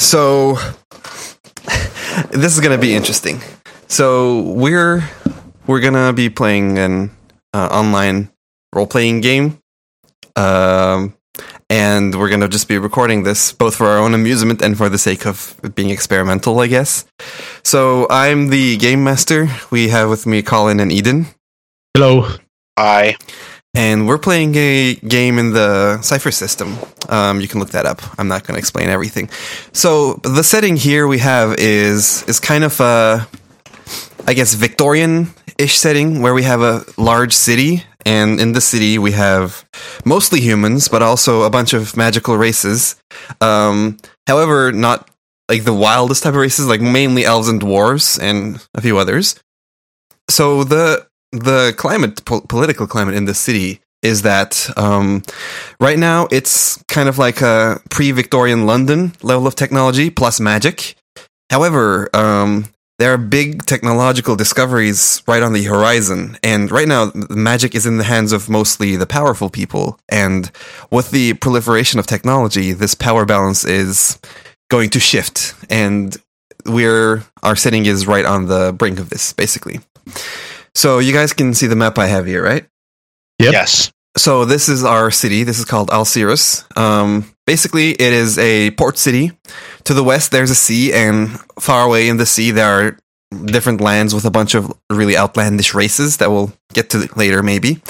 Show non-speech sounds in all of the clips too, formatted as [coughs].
So this is going to be interesting. So we're we're going to be playing an uh, online role playing game. Um and we're going to just be recording this both for our own amusement and for the sake of being experimental, I guess. So I'm the game master. We have with me Colin and Eden. Hello. Hi. And we're playing a game in the Cypher system. Um, you can look that up. I'm not going to explain everything. So the setting here we have is is kind of a, I guess, Victorian-ish setting where we have a large city, and in the city we have mostly humans, but also a bunch of magical races. Um, however, not like the wildest type of races, like mainly elves and dwarves and a few others. So the the climate, po- political climate in the city is that um, right now it's kind of like a pre-Victorian London level of technology plus magic. However, um, there are big technological discoveries right on the horizon, and right now magic is in the hands of mostly the powerful people. And with the proliferation of technology, this power balance is going to shift, and we're our setting is right on the brink of this, basically. So you guys can see the map I have here, right? Yep. Yes. So this is our city. This is called Alcirus. Um, basically, it is a port city. To the west, there's a sea, and far away in the sea, there are different lands with a bunch of really outlandish races that we'll get to later, maybe.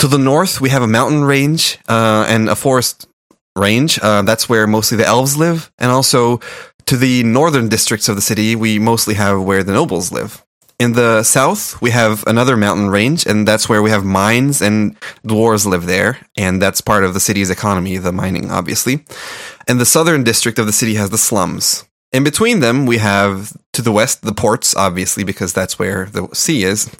To the north, we have a mountain range uh, and a forest range. Uh, that's where mostly the elves live, and also to the northern districts of the city, we mostly have where the nobles live. In the south, we have another mountain range, and that's where we have mines, and dwarves live there, and that's part of the city's economy, the mining, obviously. And the southern district of the city has the slums. In between them, we have to the west the ports, obviously, because that's where the sea is.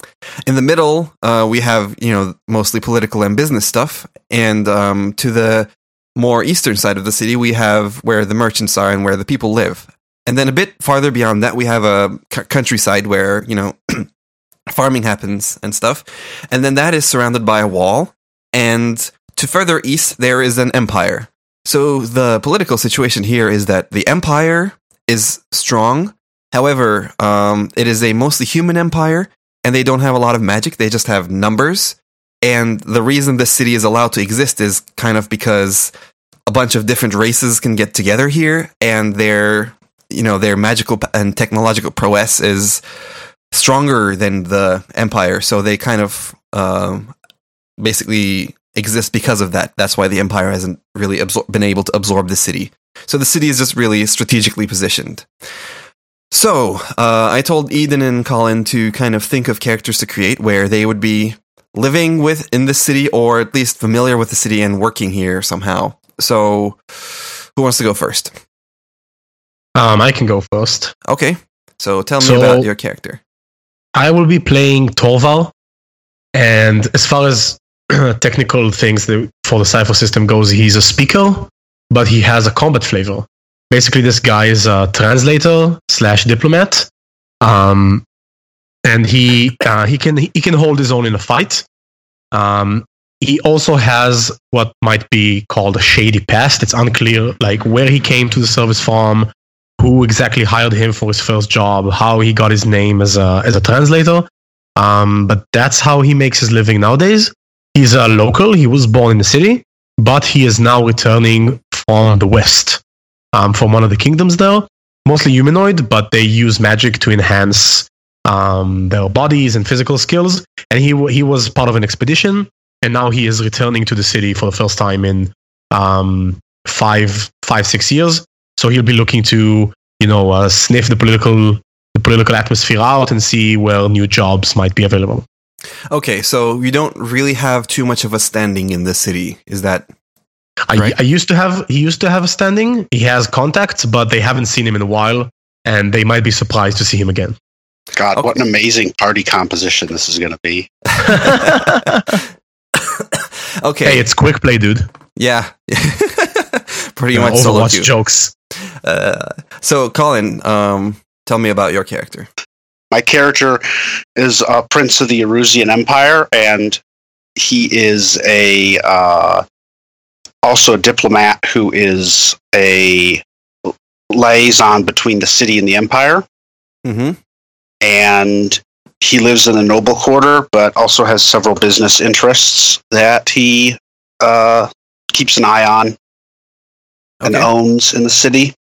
In the middle, uh, we have you know mostly political and business stuff, and um, to the more eastern side of the city, we have where the merchants are and where the people live. And then a bit farther beyond that, we have a c- countryside where, you know, farming happens and stuff. And then that is surrounded by a wall. And to further east, there is an empire. So the political situation here is that the empire is strong. However, um, it is a mostly human empire, and they don't have a lot of magic. They just have numbers. And the reason this city is allowed to exist is kind of because a bunch of different races can get together here, and their you know their magical and technological prowess is stronger than the empire. So they kind of um, basically exist because of that. That's why the empire hasn't really absor- been able to absorb the city. So the city is just really strategically positioned. So uh, I told Eden and Colin to kind of think of characters to create where they would be living with in the city or at least familiar with the city and working here somehow. So who wants to go first? Um, I can go first. Okay. So tell me So- about your character. I will be playing Torval, and as far as [clears throat] technical things for the Cypher system goes, he's a speaker, but he has a combat flavor. Basically, this guy is a translator slash diplomat, um, and he uh, he can he can hold his own in a fight. Um, he also has what might be called a shady past. It's unclear like where he came to the service farm, who exactly hired him for his first job, how he got his name as a as a translator. Um, but that's how he makes his living nowadays. He's a local. He was born in the city, but he is now returning from the west, um, from one of the kingdoms there. Mostly humanoid, but they use magic to enhance um, their bodies and physical skills. And he he was part of an expedition, and now he is returning to the city for the first time in um, five five six years. So he'll be looking to you know uh, sniff the political the political atmosphere out and see where new jobs might be available. Okay, so you don't really have too much of a standing in the city. Is that I, Right. I used to have he used to have a standing. He has contacts, but they haven't seen him in a while, and they might be surprised to see him again. God, what an amazing party composition this is going to be. [laughs] [laughs] okay? Hey, it's quick play, dude. yeah, [laughs] pretty You know, much Overwatch queue. jokes. Uh, so, Colin, um, tell me about your character. My character is a prince of the Erusian Empire, and he is a uh, also a diplomat who is a liaison between the city and the empire, Mm-hmm. and he lives in the noble quarter, but also has several business interests that he uh, keeps an eye on and Okay. owns in the city.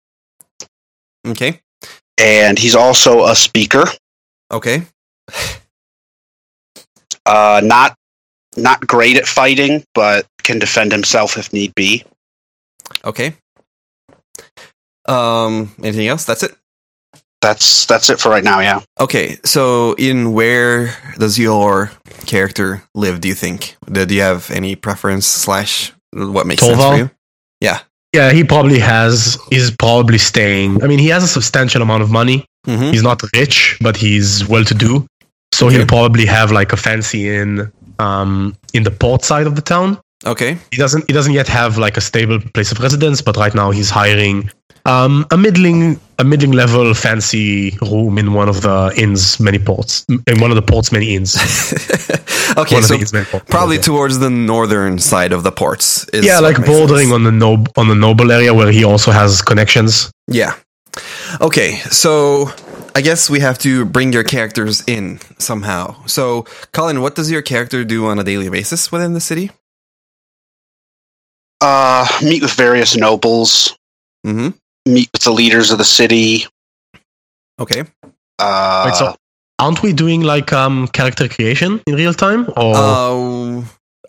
Okay. And he's also a speaker, Okay. uh, not not great at fighting, but can defend himself if need be. Okay. Um. Anything else? That's it. That's that's it for right now. Yeah. Okay. So, in where does your character live? Do you think? Do do you have any preference slash what makes sense for you? Yeah, he probably has. He's probably staying. I mean, he has a substantial amount of money. Mm-hmm. He's not rich, but he's well to do. So Okay. he'll probably have like a fancy inn um, in the port side of the town. Okay. He doesn't. He doesn't yet have like a stable place of residence, but right now he's hiring um, a middling a middling level fancy room in one of the inns many ports in one of the ports many inns. [laughs] okay. one So inns ports. probably Yeah. towards the northern side of the ports. Is yeah, like bordering sense. on the nob on the noble area where he also has connections. Yeah. Okay, so I guess we have to bring your characters in somehow. So, Colin, what does your character do on a daily basis within the city? Uh, meet with various nobles. Mm-hmm. Meet with the leaders of the city. Okay. Uh, Wait, so aren't we doing like um character creation in real time? Or Uh,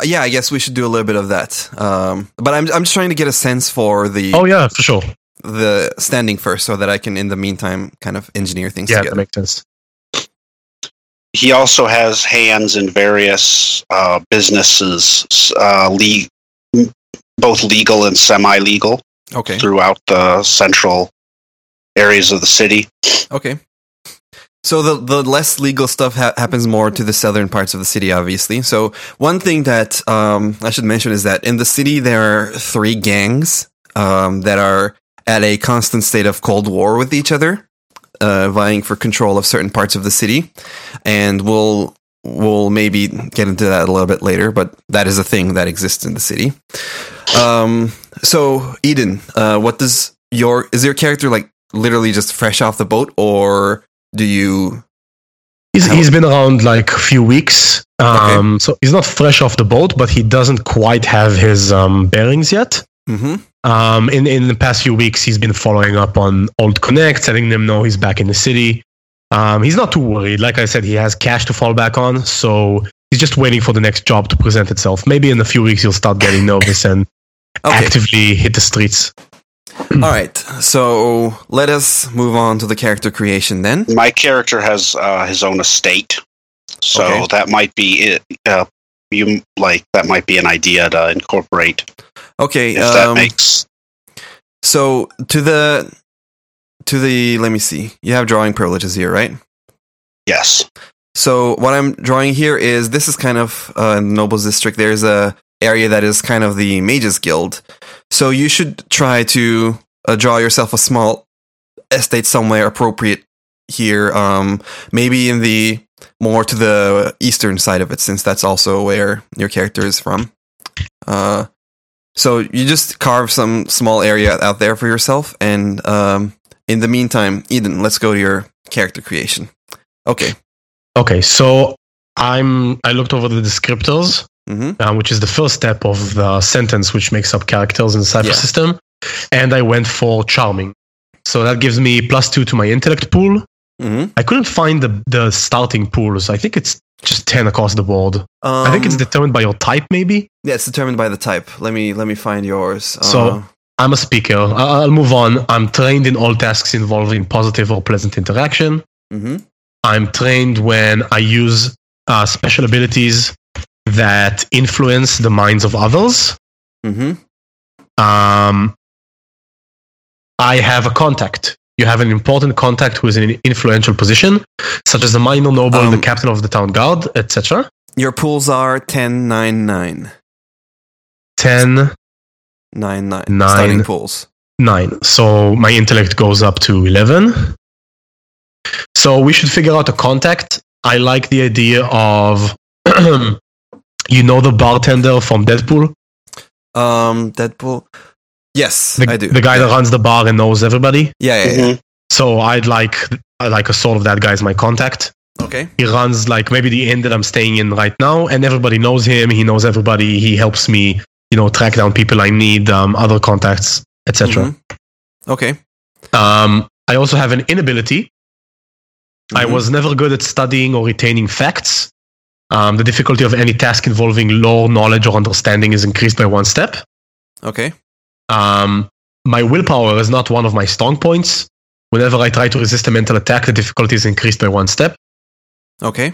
yeah, I guess we should do a little bit of that. Um, but I'm I'm just trying to get a sense for the oh yeah, for sure. the standing first, so that I can, in the meantime, kind of engineer things Yeah, that together. makes sense. he also has hands in various uh, businesses, uh, le- both legal and semi-legal, Okay. throughout the central areas of the city. Okay. So the the less legal stuff ha- happens more to the southern parts of the city, obviously. So one thing that um, I should mention is that in the city there are three gangs um, that are at a constant state of cold war with each other, uh, vying for control of certain parts of the city, and we'll we'll maybe get into that a little bit later. But that is a thing that exists in the city. Um, so Eden, uh, what does your is your character like literally just fresh off the boat, or do you? He's, he's been around like a few weeks. Um, So he's not fresh off the boat, but he doesn't quite have his um, bearings yet. Mm-hmm. Um, in, in the past few weeks, he's been following up on old connects, letting them know he's back in the city. Um, he's not too worried. Like I said, he has cash to fall back on. So he's just waiting for the next job to present itself. Maybe in a few weeks, he'll start getting nervous and [coughs] Okay. actively hit the streets. [clears throat] All right. So let us move on to the character creation then. My character has uh, his own estate, so Okay. that might be it. Uh, you like that might be an idea to incorporate Okay. if that Um, makes. so to the to the let me see. You have drawing privileges here, right? Yes. So what I'm drawing here is this is kind of uh, Nobles District. There's a area that is kind of the Mages Guild. So you should try to uh, draw yourself a small estate somewhere appropriate here. Um, maybe in the more to the eastern side of it, since that's also where your character is from. Uh, so you just carve some small area out there for yourself, and um, in the meantime, Eden, let's go to your character creation. Okay. Okay, so I'm I looked over the descriptors, Mm-hmm. um, which is the first step of the sentence which makes up characters in the Cypher Yeah. system, and I went for charming. So that gives me plus two to my intellect pool. Mm-hmm. I couldn't find the the starting pools. I think it's just ten across the board. Um, I think it's determined by your type, maybe. yeah, it's determined by the type. Let me let me find yours. So- Uh, I'm a speaker. I'll move on. I'm trained in all tasks involving positive or pleasant interaction. mhm. I'm trained when I use uh, special abilities that influence the minds of others. Mhm. Um, I have a contact. You have an important contact who is in an influential position, such as the minor noble, Um, the captain of the town guard, etc. Your pools are 10, 9, 9. 10, 9, 9. Starting pools. 9. So my intellect goes up to 11. So we should figure out a contact. I like the idea of, [clears throat] you know, the bartender from Deadpool. Um, Deadpool. Yes, The, I do. the guy yeah. that runs the bar and knows everybody. Yeah, yeah, yeah. Mhm. So I'd like I like a sort of that guy as my contact. Okay. He runs like maybe the inn that I'm staying in right now, and everybody knows him. He knows everybody. He helps me, you know, track down people I need, um, other contacts, etc. Mhm. Okay. Um, I also have an inability. I Mhm. was never good at studying or retaining facts. Um, the difficulty of any task involving lore, knowledge, or understanding is increased by one step. Okay. Um, my willpower is not one of my strong points. Whenever I try to resist a mental attack, the difficulty is increased by one step. Okay.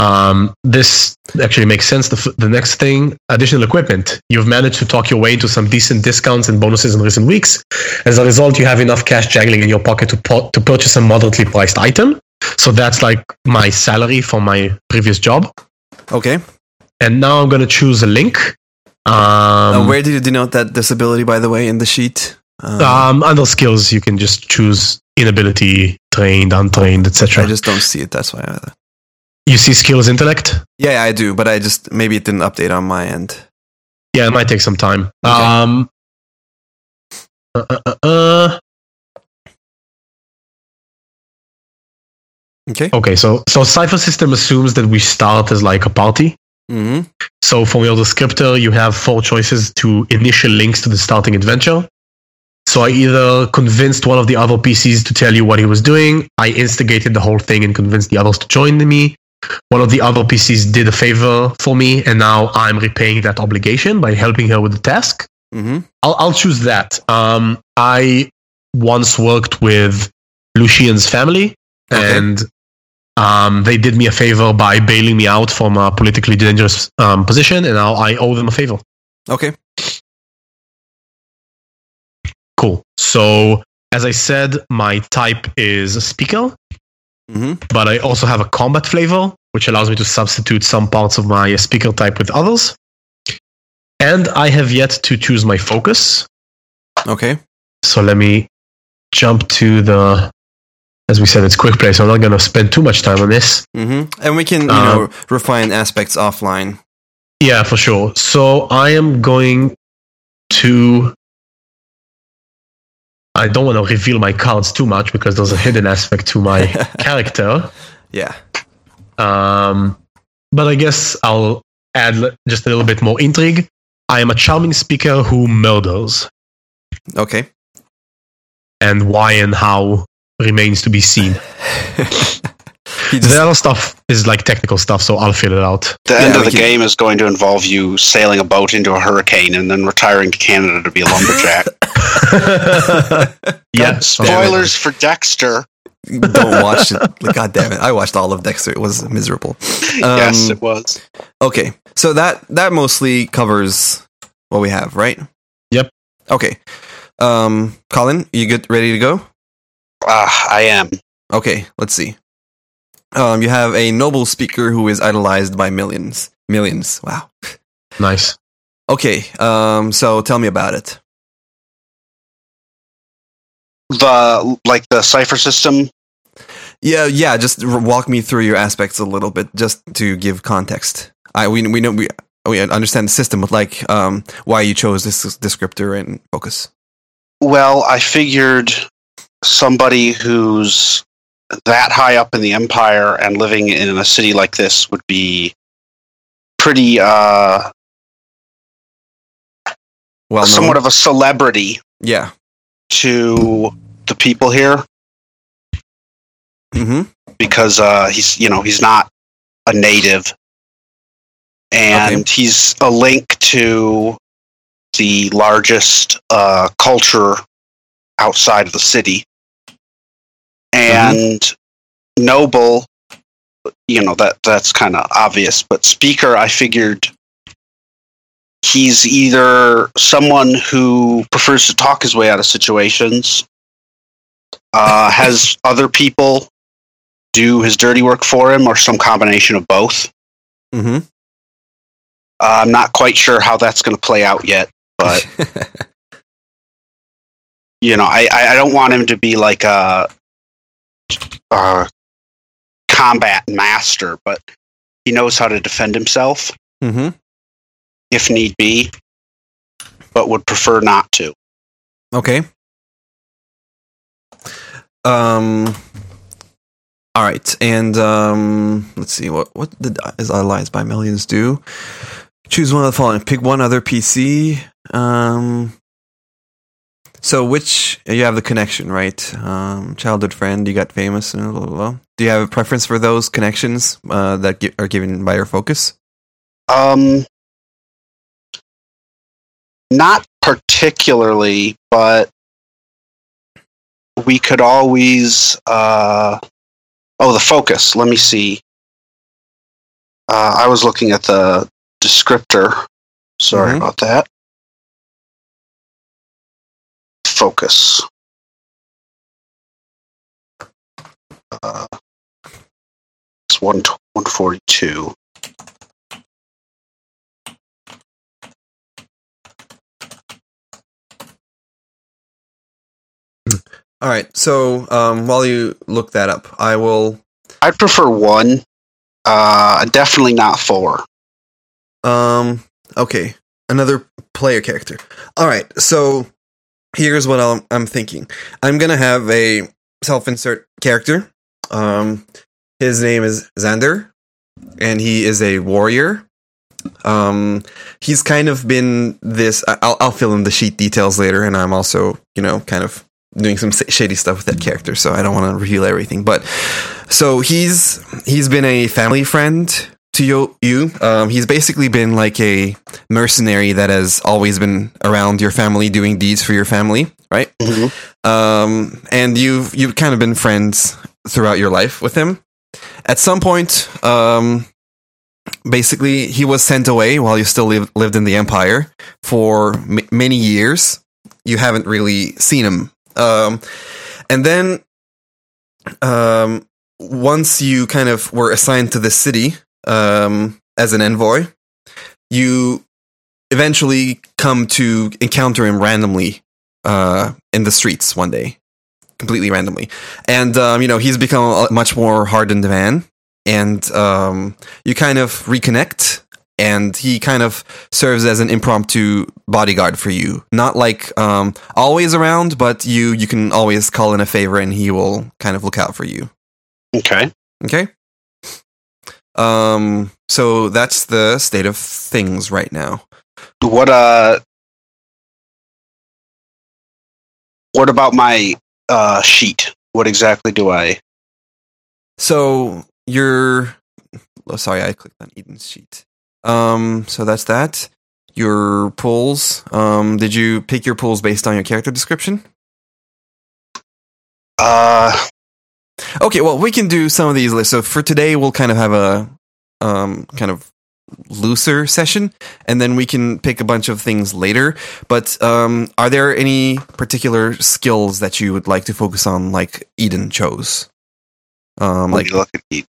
Um, this actually makes sense. The, f- the next thing, additional equipment. You've managed to talk your way into some decent discounts and bonuses in recent weeks. As a result, you have enough cash jangling in your pocket to, po- to purchase a moderately priced item. So that's like my salary for my previous job. Okay. And now I'm going to choose a link. Um, uh, where did you denote that disability, by the way, in the sheet? Um, um, under skills, you can just choose inability, trained, untrained, etc. I just don't see it. That's why. I, You see skills, intellect. yeah, yeah, I do, but I just maybe it didn't update on my end. Yeah, it might take some time. Okay. Um, uh, uh, uh, uh. Okay. Okay, so so Cypher System assumes that we start as like a party. Mm-hmm. So from your descriptor, you have four choices to initial links to the starting adventure. So I either convinced one of the other PCs to tell you what he was doing, I instigated the whole thing and convinced the others to join me. One of the other PCs did a favor for me, and now I'm repaying that obligation by helping her with the task. Mm-hmm. I'll, I'll choose that. Um, I once worked with Lucian's family, Okay. and um, they did me a favor by bailing me out from a politically dangerous um, position, and now I owe them a favor. Okay. Cool. So, as I said, my type is a speaker, Mm-hmm. but I also have a combat flavor, which allows me to substitute some parts of my speaker type with others. And I have yet to choose my focus. Okay. So let me jump to the. As we said, it's quick play, so I'm not going to spend too much time on this. Mm-hmm. And we can, you Um, know, refine aspects offline. Yeah, for sure. So I am going to. I don't want to reveal my cards too much because there's a hidden aspect to my [laughs] character. yeah. Um, but I guess I'll add just a little bit more intrigue. I am a charming speaker who murders, Okay. and why and how remains to be seen. [laughs] he just, the other stuff is like technical stuff, so I'll fill it out. The Yeah, end of the can- game is going to involve you sailing a boat into a hurricane and then retiring to Canada to be a lumberjack. [laughs] [laughs] yeah, Spoilers for Dexter. don't watch it. [laughs] God damn it! I watched all of Dexter. It was miserable. yes, Um, it was. Okay, so that that mostly covers what we have, right? Yep. Okay. Um, Colin, you good? Ready to go? Ah, I am. Okay, let's see. Um, you have a noble speaker who is idolized by millions. Millions. Wow. Nice. Okay. Um, so tell me about it. The like the Cypher system. Yeah, yeah. Just walk me through your aspects a little bit, just to give context. I we we know we we understand the system, but like um, why you chose this descriptor and focus. Well, I figured somebody who's that high up in the empire and living in a city like this would be pretty uh Well, somewhat of a celebrity yeah. to the people here. Mm-hmm. because uh he's you know he's not a native. And he's a link to the largest uh culture outside of the city and noble you know that that's kind of obvious but speaker i figured he's either someone who prefers to talk his way out of situations uh, [laughs] has other people do his dirty work for him or some combination of both Mm-hmm. uh, i'm not quite sure how that's going to play out yet but [laughs] you know I, I I don't want him to be like a, a combat master but he knows how to defend himself mm-hmm. if need be but would prefer not to Okay. Um. All right, and um, let's see what what did is Idolized by Millions do? Choose one of the following. Pick one other PC. Um. So which you have the connection, right? Um, childhood friend, you got famous, and blah, blah, blah. Do you have a preference for those connections uh, that gi- are given by your focus? Um, not particularly, but we could always. Uh, oh, the focus. Let me see. Uh, I was looking at the descriptor. Sorry Mhm. about that. Focus. Uh, it's one one forty two. All right. So um, while you look that up, I will I'd prefer one. Uh, definitely not four. Um. Okay. Another player character. All right. So here's what I'm, I'm thinking. I'm gonna have a self-insert character. Um. His name is Xander, and he is a warrior. Um. He's kind of been this. I'll I'll fill in the sheet details later, and I'm also you know kind of doing some shady stuff with that character, so I don't want to reveal everything. But so he's he's been a family friend to you. you. Um, he's basically been like a mercenary that has always been around your family, doing deeds for your family, right? Um, and you've you've kind of been friends throughout your life with him. At some point, um, basically, he was sent away while you still live, lived in the Empire for m- many years. You haven't really seen him, um, and then um, once you kind of were assigned to the city um, as an envoy, you eventually come to encounter him randomly uh, in the streets one day, completely randomly, and um, you know he's become a much more hardened man, and um, you kind of reconnect. And he kind of serves as an impromptu bodyguard for you. Not like um, always around, but you you can always call in a favor, and he will kind of look out for you. Okay. Okay. Um. So that's the state of things right now. What uh what about my uh sheet? What exactly do I So you're. Oh, sorry, I clicked on Eden's sheet. Um. So that's that. Your pulls. Um. Did you pick your pulls based on your character description? uh Okay. Well, we can do some of these lists. So for today, we'll kind of have a um kind of looser session and then we can pick a bunch of things later but um are there any particular skills that you would like to focus on like eden chose um like look at these.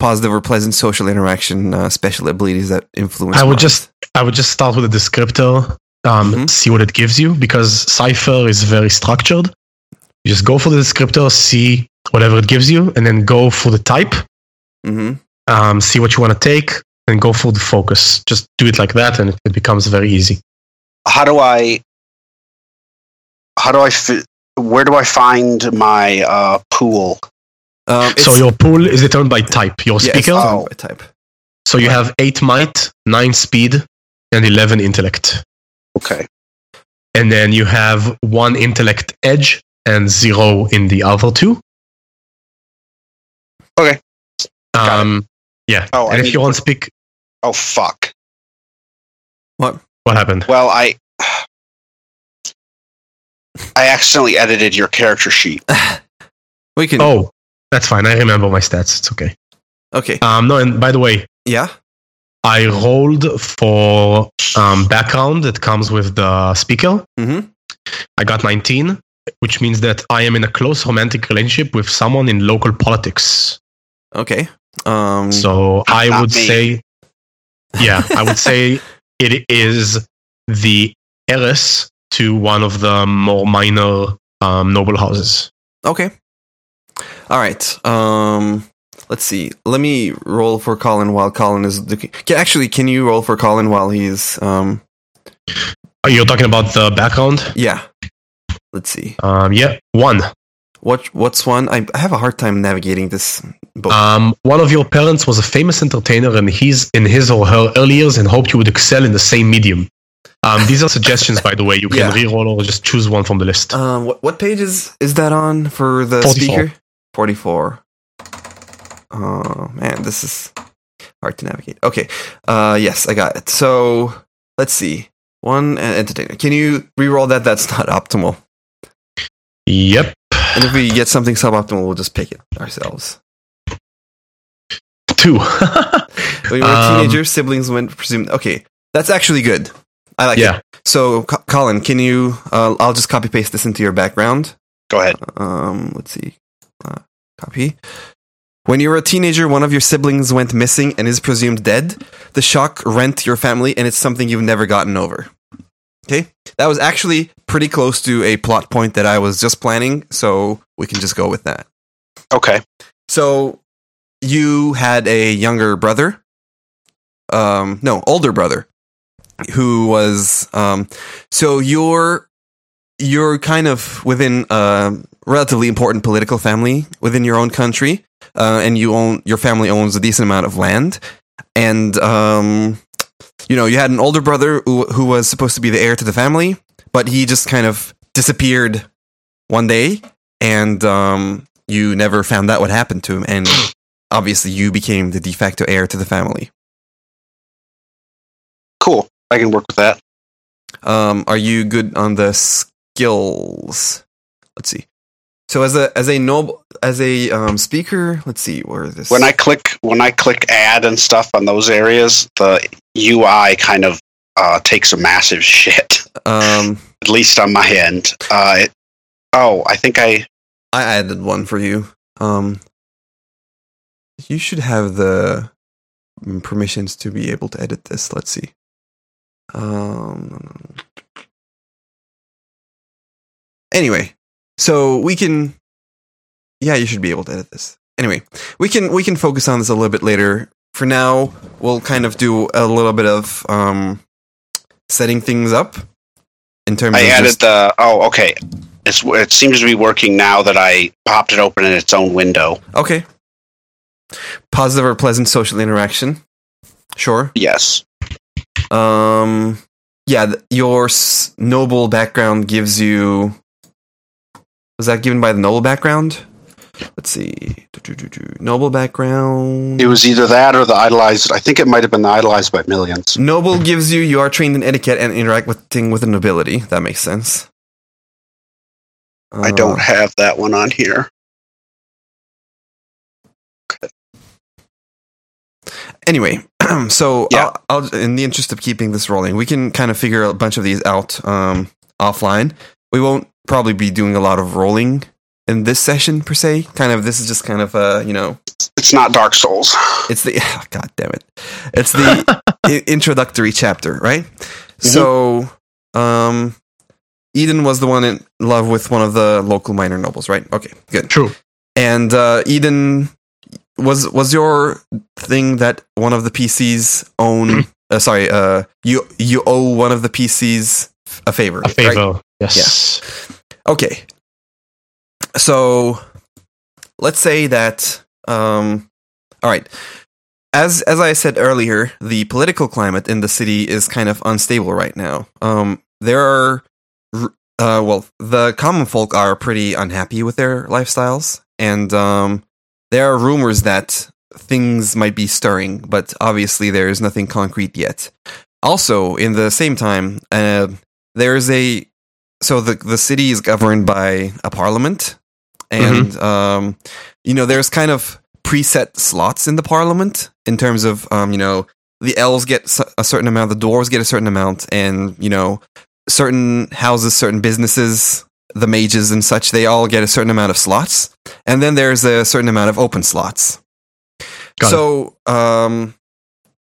positive or pleasant social interaction uh, special abilities that influence I would minds. just I would just start with a descriptor, um, Mhm. see what it gives you because Cypher is very structured. You just go for the descriptor, see whatever it gives you, and then go for the type, Mhm. um, see what you want to take, and go for the focus. Just do it like that, and it, it becomes very easy. How do I how do I fi- where do I find my uh pool? um, So your pool is determined by type. Your yeah, speaker. determined by type So you have eight might, nine speed, and eleven intellect. Okay. and then you have one intellect edge and zero in the other two. Okay. Got Um, yeah. Oh, I and if you want to speak, Oh fuck. what what happened? Well, I [sighs] I accidentally edited your character sheet. [sighs] we can Oh, that's fine. I remember my stats. It's okay. okay Um, no, and by the way, yeah I rolled for um, background that comes with the speaker. Mm-hmm. I got 19, which means that I am in a close romantic relationship with someone in local politics. okay um So I would me. say, yeah, I would say [laughs] it is the heiress to one of the more minor um, noble houses. Okay. All right. Um, let's see. Let me roll for Colin while Colin is. The, can, actually, can you roll for Colin while he's? Um, Are you talking about the background? yeah. Let's see. Um, yeah, one. What what's one? I, I have a hard time navigating this book. Um, one of your parents was a famous entertainer, and he's in his or her early years, and hoped you would excel in the same medium. Um, these are suggestions, by the way. You can [laughs] Yeah. reroll or just choose one from the list. um, what what page is is that on for the 44. speaker? Forty four. Oh man, this is hard to navigate. Okay. Uh, yes, I got it. So let's see. One uh, entertainer. Can you re-roll that? That's not optimal. Yep. And if we get something suboptimal, we'll just pick it ourselves. Two. [laughs] When you were a Um, teenager, siblings went presumed. Okay, that's actually good. I like yeah. it. So, Co- Colin, can you? Uh, I'll just copy paste this into your background. Go ahead. Um, let's see. Uh, copy. When you were a teenager, one of your siblings went missing and is presumed dead. The shock rent your family, and it's something you've never gotten over. Okay, that was actually pretty close to a plot point that I was just planning, so we can just go with that. Okay. So you had a younger brother, um, no, older brother, who was um, so you're you're kind of within a relatively important political family within your own country, uh, and you own your family owns a decent amount of land, and um, you know you had an older brother who who was supposed to be the heir to the family, but he just kind of disappeared one day, and um, you never found out what happened to him, and obviously you became the de facto heir to the family. Cool. I can work with that. Um, are you good on the skills? Let's see. So as a as a noble as a um, speaker, let's see where this. When I click when I click add and stuff on those areas, the UI kind of uh, takes a massive shit. um, [laughs] At least on my end. Uh, it, oh, I think I I added one for you. Um, you should have the permissions to be able to edit this. Let's see. Um, anyway, so we can. Yeah, you should be able to edit this. Anyway, we can we can focus on this a little bit later. For now, we'll kind of do a little bit of um, setting things up in terms I of added just- the oh okay. It's it seems to be working now that I popped it open in its own window. Okay. Positive or pleasant social interaction. Sure. Yes. Um yeah, your noble background gives you Was that given by the noble background? Let's see. Do-do-do-do. Noble background. It was either that or the idolized. I think it might have been the idolized by millions. Noble gives you you are trained in etiquette and interacting with the nobility. That makes sense. I Uh, don't have that one on here. anyway, [clears throat] so Yeah. I'll, I'll, in the interest of keeping this rolling, we can kind of figure a bunch of these out um, offline. We won't probably be doing a lot of rolling in this session per se. Kind of, this is just kind of a you know, It's not Dark Souls. it's the [laughs] God damn it, it's the [laughs] i- introductory chapter, right? So, um, Eden was the one in love with one of the local minor nobles, right? Okay, good. True. And uh, Eden was was your thing that one of the PCs own. uh, sorry, uh, you you owe one of the PCs a favor. A right? favor. Yes. Okay. So let's say that um all right. As as I said earlier, the political climate in the city is kind of unstable right now. Um there are uh well, the common folk are pretty unhappy with their lifestyles and um there are rumors that things might be stirring, but obviously there is nothing concrete yet. Also, in the same time, uh, there's a so the the city is governed by a parliament, and um, you know there's kind of preset slots in the parliament in terms of um, you know the elves get a certain amount, the dwarves get a certain amount, and you know certain houses, certain businesses, the mages and such, they all get a certain amount of slots, and then there's a certain amount of open slots. Got so um,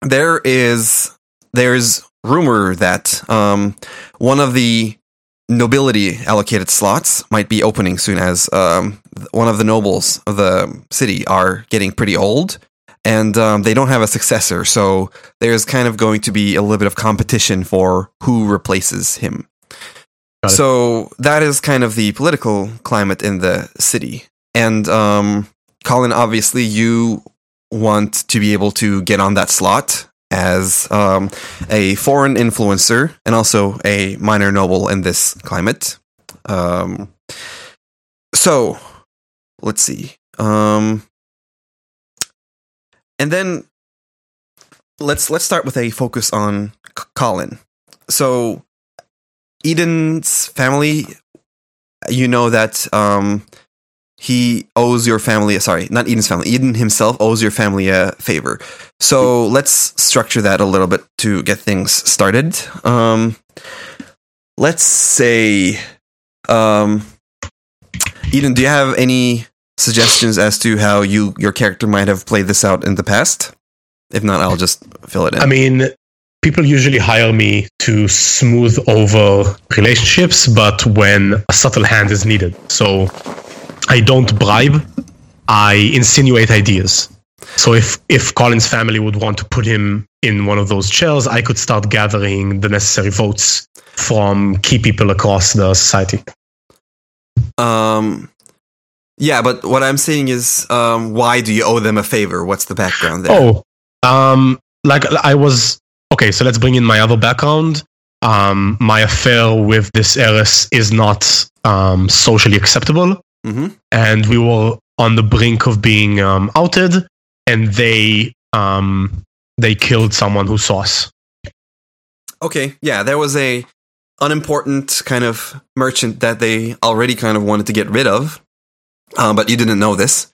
there is there's rumor that um, one of the nobility allocated slots might be opening soon as um, one of the nobles of the city are getting pretty old and um, they don't have a successor. So there's kind of going to be a little bit of competition for who replaces him. So that is kind of the political climate in the city. And um, Colin, obviously, you want to be able to get on that slot as um, a foreign influencer and also a minor noble in this climate. Um, so let's see. Um, and then let's let's start with a focus on C- Colin. So Eden's family, you know that um, he owes your family. Sorry, not Eden's family. Eden himself owes your family a favor. So let's structure that a little bit to get things started. Um, let's say, um, Eden, do you have any suggestions as to how you your character might have played this out in the past? If not, I'll just fill it in. I mean, people usually hire me to smooth over relationships, but when a subtle hand is needed. So I don't bribe, I insinuate ideas. So if, if Colin's family would want to put him in one of those chairs, I could start gathering the necessary votes from key people across the society. Um, yeah, but what I'm saying is, um, why do you owe them a favor? What's the background there? Oh, um, like I was okay. So let's bring in my other background. Um, my affair with this heiress is not um, socially acceptable, hmm and we were on the brink of being um, outed, and they um, they killed someone who saw us. Okay, yeah, there was a unimportant kind of merchant that they already kind of wanted to get rid of, uh, but you didn't know this,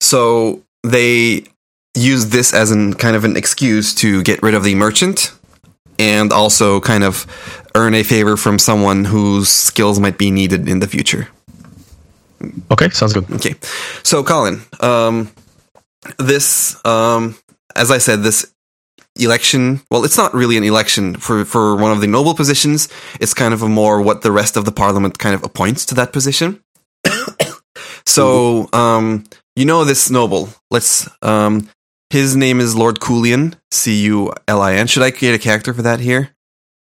so they used this as an kind of an excuse to get rid of the merchant and also kind of earn a favor from someone whose skills might be needed in the future. Okay, sounds good. Okay, so Colin, um, this, um, as I said, this election. Well, it's not really an election for for one of the noble positions. It's kind of a more what the rest of the parliament kind of appoints to that position. [coughs] so, um, you know this noble. Let's. Um, his name is Lord Coolian. C U L I N. Should I create a character for that here?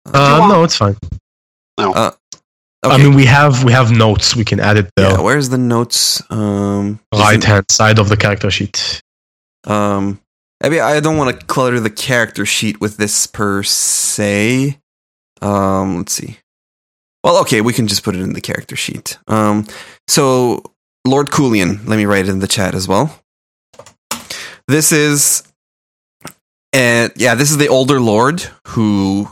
Uh, no, it's fine. Okay. I mean, we have we have notes. We can add it yeah. the Where's the notes? Um, right hand side of the character sheet. Um, I mean, I don't want to clutter the character sheet with this per se. Um, let's see. Well, okay, we can just put it in the character sheet. Um, so Lord Coolian, let me write it in the chat as well. This is, and yeah, this is the older lord who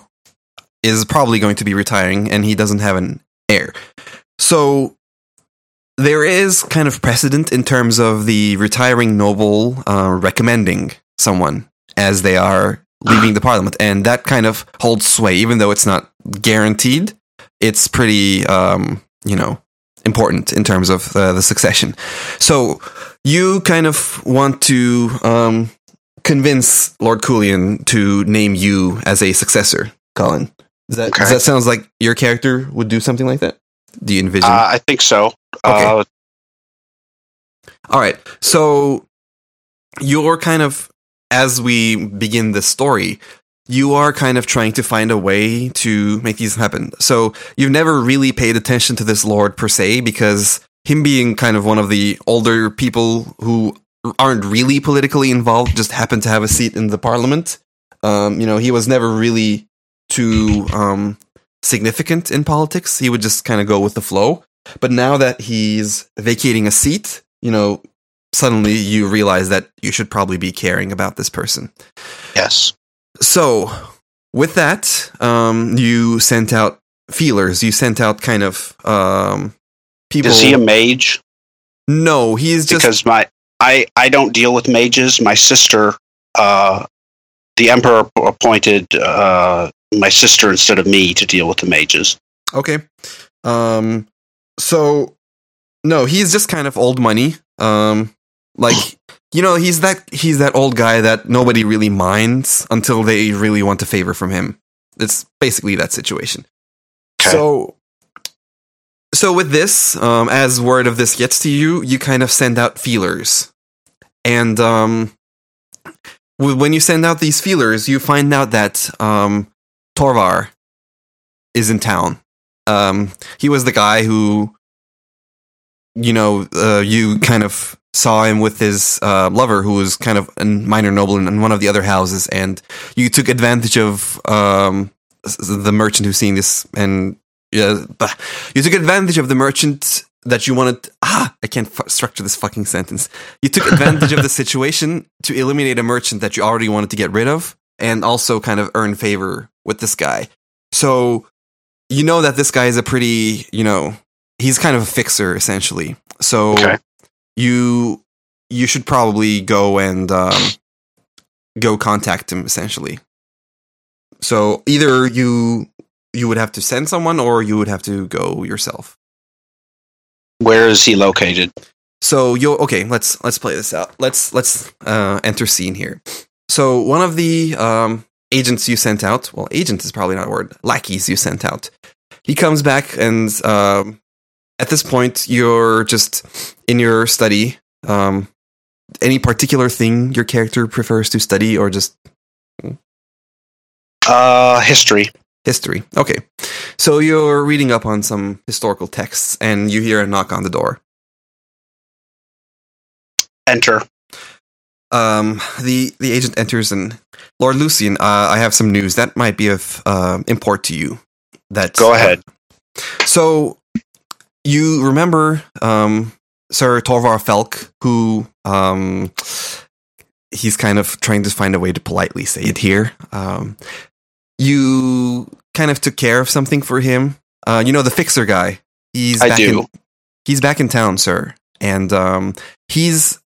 is probably going to be retiring, and he doesn't have an. So there is kind of precedent in terms of the retiring noble uh, recommending someone as they are leaving the parliament, and that kind of holds sway, even though it's not guaranteed. It's pretty, um, you know, important in terms of uh, the succession. So you kind of want to um, convince Lord Coolian to name you as a successor, Colin. Does that, does that sounds like your character would do something like that? Do you envision? Uh, I think so. Uh, All right. So you're kind of as we begin the story, you are kind of trying to find a way to make these happen. So you've never really paid attention to this lord per se because him being kind of one of the older people who aren't really politically involved just happened to have a seat in the parliament. Um, you know, he was never really too um, significant in politics. He would just kind of go with the flow. But now that he's vacating a seat, you know, suddenly you realize that you should probably be caring about this person. yes. So, with that, um, you sent out feelers. You sent out kind of um, people. Is he a mage? no, he's just because my I I don't deal with mages. My sister, uh, the emperor appointed uh, my sister instead of me to deal with the mages. Okay. Um so no, he's just kind of old money. Um like [coughs] you know, he's that he's that old guy that nobody really minds until they really want a favor from him. It's basically that situation. Okay. So so with this, um as word of this gets to you, you kind of send out feelers. And um when you send out these feelers, you find out that um Torvar is in town Um, he was the guy who, you know, uh, you kind of saw him with his uh, lover, who was kind of a minor noble in, in one of the other houses, and you took advantage of um, the merchant who's seeing this, and yeah, you took advantage of the merchant that you wanted. Ah, I can't f- structure this fucking sentence. You took advantage of the [laughs] situation to eliminate a merchant that you already wanted to get rid of, and also kind of earn favor with this guy. So you know that this guy is a pretty, you know, he's kind of a fixer essentially. So Okay. you you should probably go and um, go contact him essentially. So either you you would have to send someone or you would have to go yourself. Where is he located? So you okay? Let's let's play this out. Let's let's uh, enter scene here. So one of the um, agents you sent out, well, agent is probably not a word. Lackeys you sent out. He comes back, and um, at this point, you're just in your study. Um, any particular thing your character prefers to study, or just Uh, history. history? Okay. So you're reading up on some historical texts, and you hear a knock on the door. Enter. Um, the the agent enters and Lord Lucian, uh, I have some news that might be of uh, import to you. That Go ahead. so you remember um, Sir Torvar Felk, who um, he's kind of trying to find a way to politely say it here. Um, you kind of took care of something for him. Uh, you know the fixer guy. He's I back do. In, he's back in town, sir, and um, he's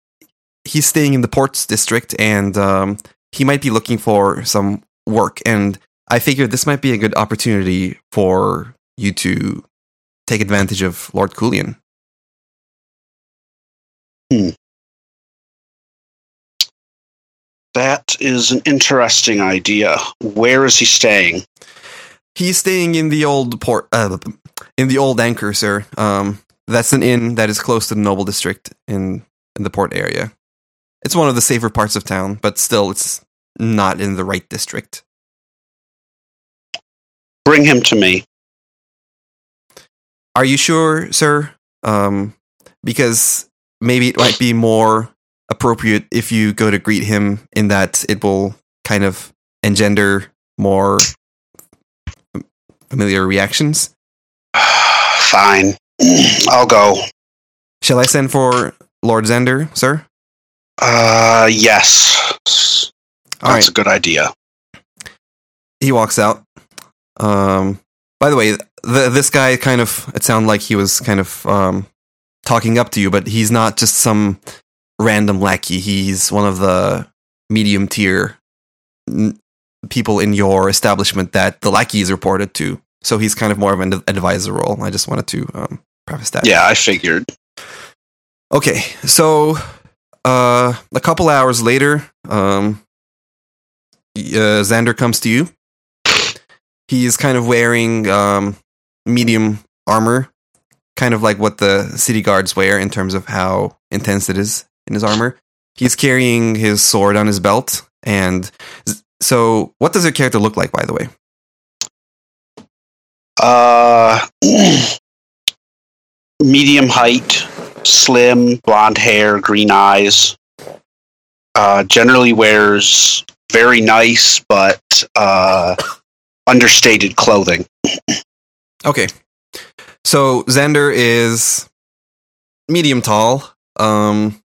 he's staying in the ports district, and um, he might be looking for some work. And I figured this might be a good opportunity for you to take advantage of Lord Coolian. That is an interesting idea. Where is he staying? He's staying in the old port, uh, in the old anchor, sir. Um, that's an inn that is close to the noble district in in the port area. It's one of the safer parts of town, but still, it's not in the right district. Bring him to me. Are you sure, sir? Um, because maybe it might be more appropriate if you go to greet him, in that it will kind of engender more familiar reactions. [sighs] Fine. [clears throat] I'll go. Shall I send for Lord Xander, sir? Uh, yes. That's right. a good idea. he walks out. Um, by the way, the, this guy kind of it sounded like he was kind of um, talking up to you, but he's not just some random lackey. He's one of the medium tier n- people in your establishment that the lackeys reported to. So he's kind of more of an advisor role. I just wanted to um, preface that. Yeah, I figured. Okay, so uh, a couple hours later, um, uh, Xander comes to you. He is kind of wearing um, medium armor, kind of like what the city guards wear in terms of how intense it is in his armor. He's carrying his sword on his belt, and so what does your character look like, by the way? Uh, [clears throat] medium height, slim, blonde hair, green eyes. Uh, generally wears very nice but uh, [coughs] understated clothing. [coughs] Okay. So Xander is medium tall, um,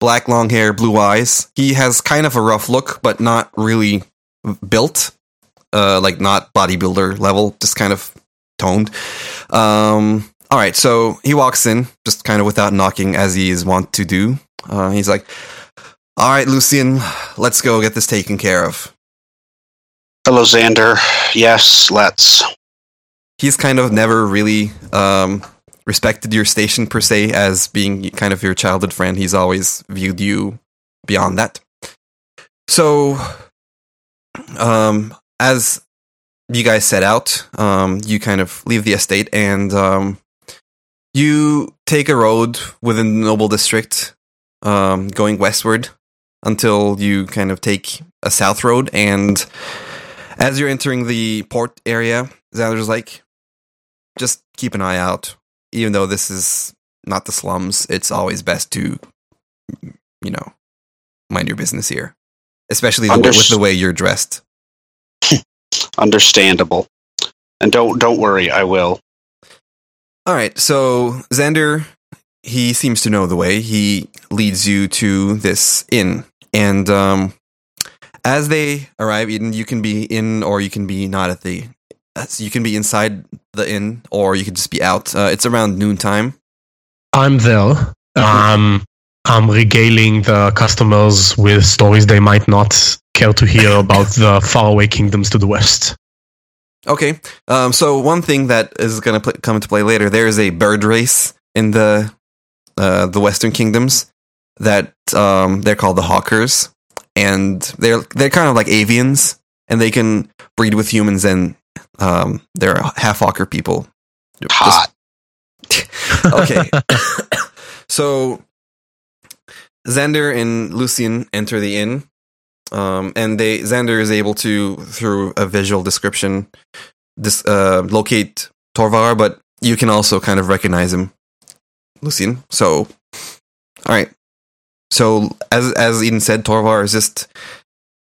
black long hair, blue eyes. He has kind of a rough look, but not really built, uh, like not bodybuilder level, just kind of toned. Um, all right, so he walks in just kind of without knocking, as he is wont to do. Uh, he's like, "All right, Lucian, let's go get this taken care of." Hello, Xander. Yes, let's. he's kind of never really um, respected your station per se as being kind of your childhood friend. He's always viewed you beyond that. So, um, as you guys set out, um, you kind of leave the estate and um, you take a road within the Noble District, um, going westward until you kind of take a south road. And as you're entering the port area, Xander's like, just keep an eye out. Even though this is not the slums, it's always best to, you know, mind your business here, especially the, with the way you're dressed. [laughs] Understandable. And don't don't worry, I will. All right, so Xander, he seems to know the way. He leads you to this inn, and um, as they arrive, Eden, you can be in or you can be not at the. So you can be inside the inn, or you could just be out. Uh, it's around noontime. I'm there. Um, I'm regaling the customers with stories they might not care to hear [laughs] about the faraway kingdoms to the west. Okay. Um, so one thing that is going to pl- come into play later, there is a bird race in the uh, the Western kingdoms that um, they're called the Hawkers, and they're they're kind of like avians, and they can breed with humans, and um, they're half Hawker people. Just- Hot. [laughs] okay. [coughs] so Xander and Lucian enter the inn. Um, and they Xander is able to through a visual description this uh, locate Torvar, but you can also kind of recognize him, Lucian. So, all right. So as as Eden said, Torvar is just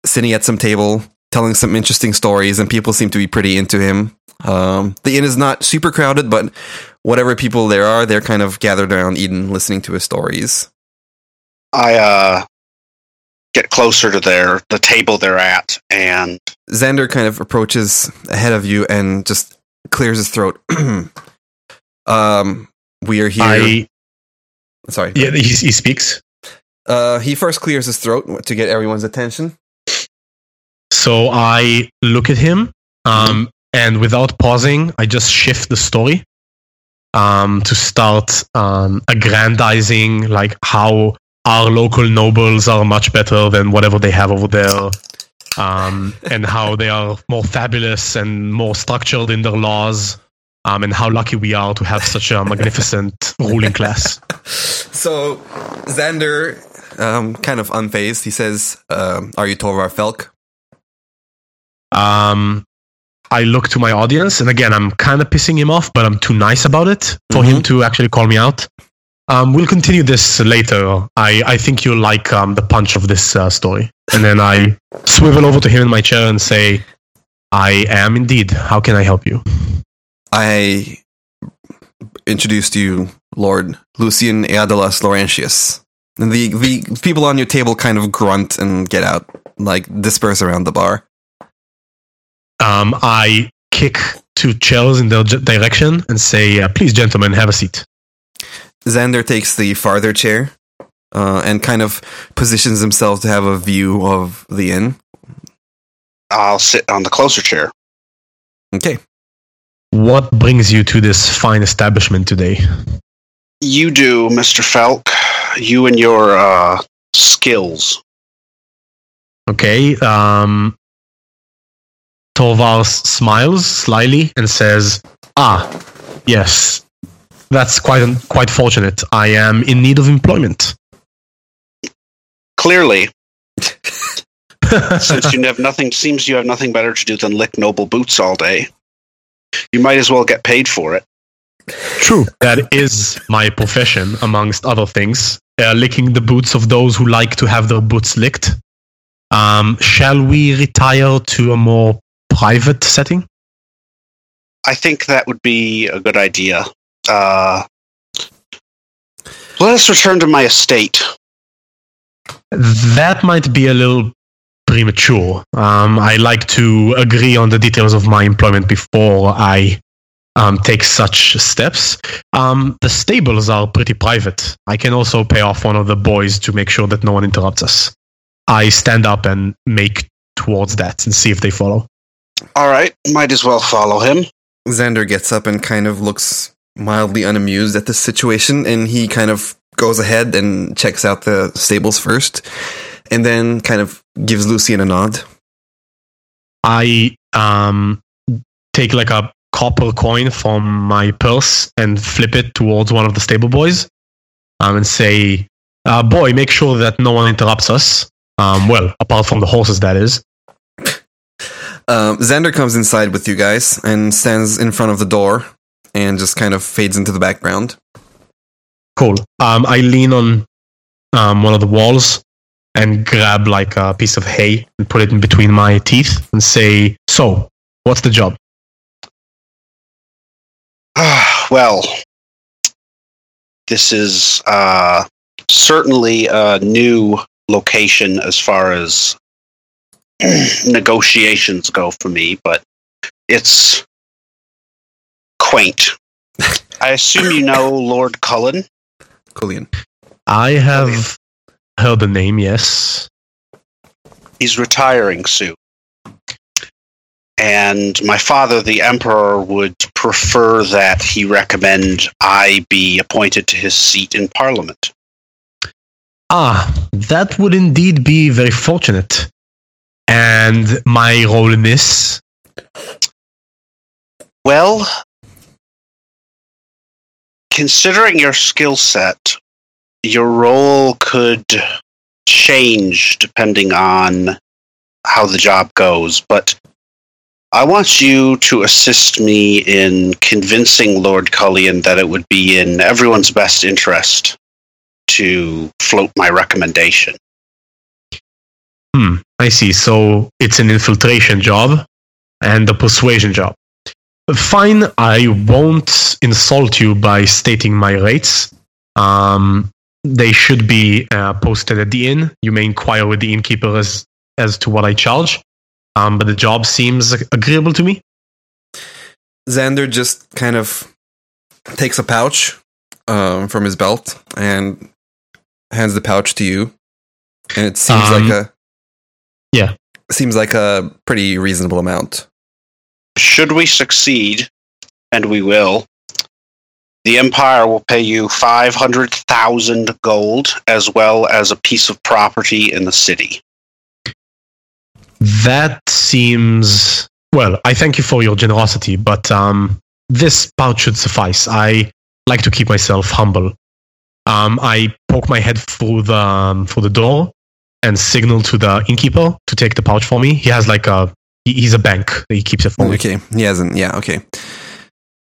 sitting at some table telling some interesting stories, and people seem to be pretty into him. Um, the inn is not super crowded, but whatever people there are, they're kind of gathered around Eden, listening to his stories. I uh get closer to their the table they're at and Xander kind of approaches ahead of you and just clears his throat. [clears throat] um, we are here. I Sorry. yeah, he, he speaks. Uh, he first clears his throat to get everyone's attention. So I look at him, um, and without pausing, I just shift the story um, to start um, aggrandizing like how our local nobles are much better than whatever they have over there, um, and how they are more fabulous and more structured in their laws, um, and how lucky we are to have such a magnificent [laughs] ruling class. So Xander, um, kind of unfazed, he says, um, "Are you Torvar Felk?" Um, I look to my audience, and again, I'm kind of pissing him off, but I'm too nice about it for him to actually call me out. Um, we'll continue this later. I, I think you'll like um, the punch of this uh, story. And then I swivel over to him in my chair and say, I am indeed. How can I help you? I introduced to you Lord Lucian Eadalas Laurentius. And the, the people on your table kind of grunt and get out, like disperse around the bar. Um, I kick two chairs in their direction and say, uh, Please, gentlemen, have a seat. Xander takes the farther chair uh, and kind of positions himself to have a view of the inn. I'll sit on the closer chair. Okay. What brings you to this fine establishment today? You do, Mr. Felk. You and your uh skills. Okay. Um, Torvar smiles slyly and says, "Ah, yes, that's quite un- quite fortunate. I am in need of employment." Clearly, [laughs] since you have nothing seems you have nothing better to do than lick noble boots all day. You might as well get paid for it. True. That is my profession, amongst other things. Uh, licking the boots of those who like to have their boots licked. Um, shall we retire to a more private setting? I think that would be a good idea. Uh, let us return to my estate. That might be a little premature. Um, I like to agree on the details of my employment before I um, take such steps. Um, the stables are pretty private. I can also pay off one of the boys to make sure that no one interrupts us. I stand up and make towards that and see if they follow. All right, might as well follow him. Xander gets up and kind of looks mildly unamused at this situation, and he kind of goes ahead and checks out the stables first, and then kind of gives Lucian a nod. I um, take like a copper coin from my purse and flip it towards one of the stable boys um, and say, uh, Boy, make sure that no one interrupts us. Um, well, apart from the horses, that is. Um, Xander comes inside with you guys and stands in front of the door, and just kind of fades into the background. Cool. Um, I lean on um, one of the walls and grab like a piece of hay and put it in between my teeth and say, "So, what's the job?" [sighs] well, this is uh, certainly a new location as far as [clears throat] negotiations go for me, but it's quaint. I assume you know Lord Cullen. Cullion. I have heard the name, yes. He's retiring soon. And my father, the Emperor, would prefer that he recommend I be appointed to his seat in Parliament. Ah, that would indeed be very fortunate. And my role in this? Well, considering your skill set, your role could change depending on how the job goes, but I want you to assist me in convincing Lord Cullion that it would be in everyone's best interest to float my recommendation. Hmm, I see. So it's an infiltration job and a persuasion job. Fine, I won't insult you by stating my rates. Um, they should be uh, posted at the inn. You may inquire with the innkeeper as as to what I charge. Um, but the job seems agreeable to me. Xander just kind of takes a pouch um, from his belt and hands the pouch to you, and it seems Um, like a yeah. seems like a pretty reasonable amount. Should we succeed, and we will, the Empire will pay you 500,000 gold as well as a piece of property in the city. That seems well. I thank you for your generosity, but um, this pouch should suffice. I like to keep myself humble. Um, I poke my head through the um, through the door and signal to the innkeeper to take the pouch for me. He has like a he's a bank he keeps it for me. Okay, he hasn't. Yeah, okay.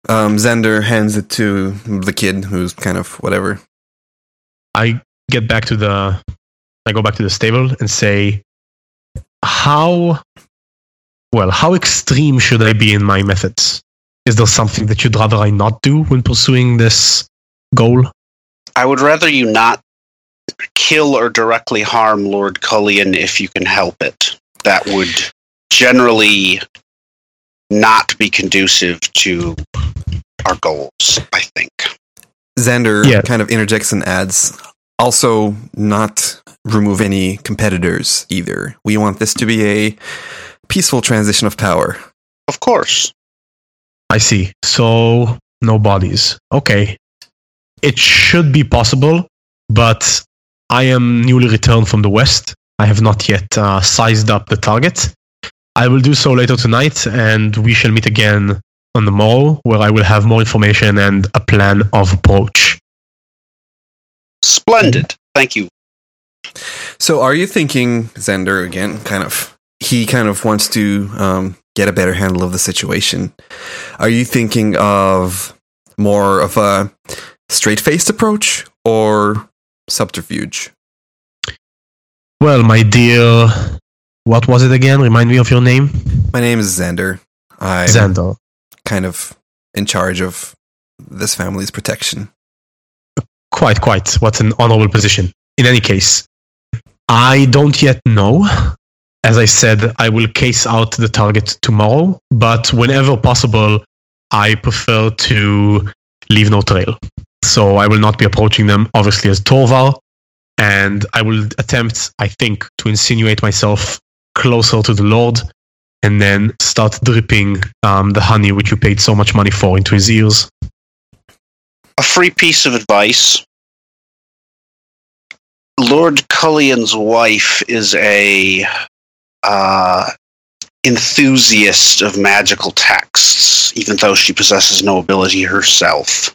Um, Xander hands it to the kid, who's kind of whatever. I get back to the I go back to the stable and say how well how extreme should I be in my methods? Is there something that you'd rather I not do when pursuing this goal? I would rather you not kill or directly harm Lord Cullion if you can help it. That would generally not be conducive to our goals, I think. Xander Yeah. kind of interjects and adds, also not remove any competitors either. We want this to be a peaceful transition of power. Of course. I see. So no bodies. Okay. It should be possible, but I am newly returned from the west. I have not yet uh, sized up the target. I will do so later tonight, and we shall meet again on the morrow, where I will have more information and a plan of approach. Splendid. Thank you. So, are you thinking, Xander, again, kind of, he kind of wants to um, get a better handle of the situation? Are you thinking of more of a straight faced approach or subterfuge? Well, my dear, what was it again? Remind me of your name, My name is Xander. I'm Xander. kind of in charge of this family's protection. Quite, quite. What an honorable position. In any case, I don't yet know. As I said, I will case out the target tomorrow, but whenever possible, I prefer to leave no trail. So I will not be approaching them, obviously, as Torvar, and I will attempt, I think, to insinuate myself closer to the Lord and then start dripping um, the honey which you paid so much money for into his ears. A free piece of advice. Lord Cullion's wife is a uh, enthusiast of magical texts, even though she possesses no ability herself.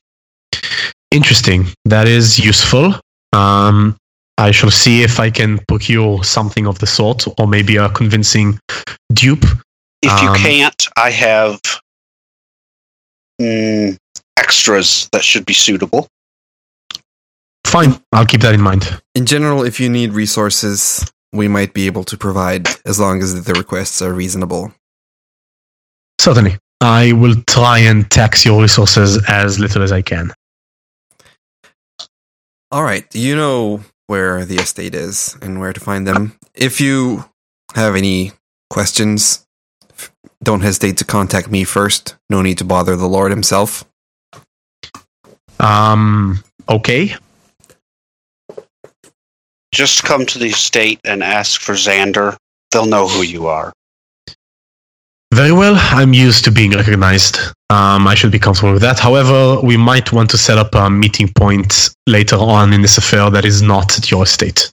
Interesting. That is useful. Um, I shall see if I can procure something of the sort, or maybe a convincing dupe. If you Um, can't, I have mm, extras that should be suitable. Fine, I'll keep that in mind. In general, if you need resources, we might be able to provide as long as the requests are reasonable. Certainly. I will try and tax your resources as little as I can. All right, you know where the estate is and where to find them. If you have any questions, don't hesitate to contact me first. No need to bother the Lord himself. Um, okay. Just come to the estate and ask for Xander. They'll know who you are. Very well. I'm used to being recognized. Um, I should be comfortable with that. However, we might want to set up a meeting point later on in this affair that is not at your estate.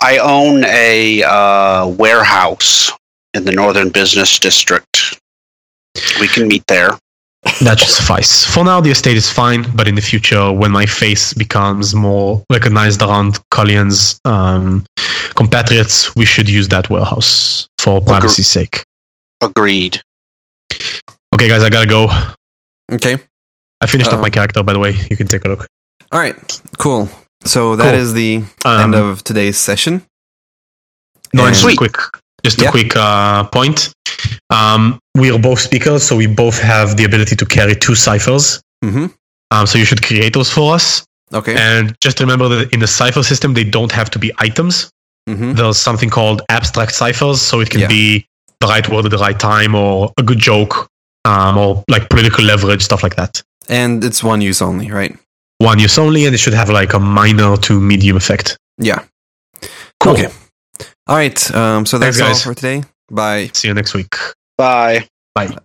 I own a uh, warehouse in the Northern Business District. We can meet there. That should suffice. For now, the estate is fine, but in the future, when my face becomes more recognized around Cullion's um, compatriots, we should use that warehouse for privacy's sake. Agreed. Okay, guys, I gotta go. Okay. I finished up Uh-oh. my character, by the way. You can take a look. All right. Cool. So that Cool. is the Um, end of today's session. No, and a quick, just a Yeah. quick uh, point. Um, we are both speakers, so we both have the ability to carry two cyphers. Mm-hmm. Um, so you should create those for us. Okay. And just remember that in the Cypher system, they don't have to be items. Mm-hmm. There's something called abstract cyphers, so it can Yeah. be the right word at the right time, or a good joke, um, or like political leverage, stuff like that. And it's one use only, right? One use only, and it should have like a minor to medium effect. Yeah. Cool. Okay. All right. Um, so that's Thanks, all for today. Bye. See you next week. Bye. Bye.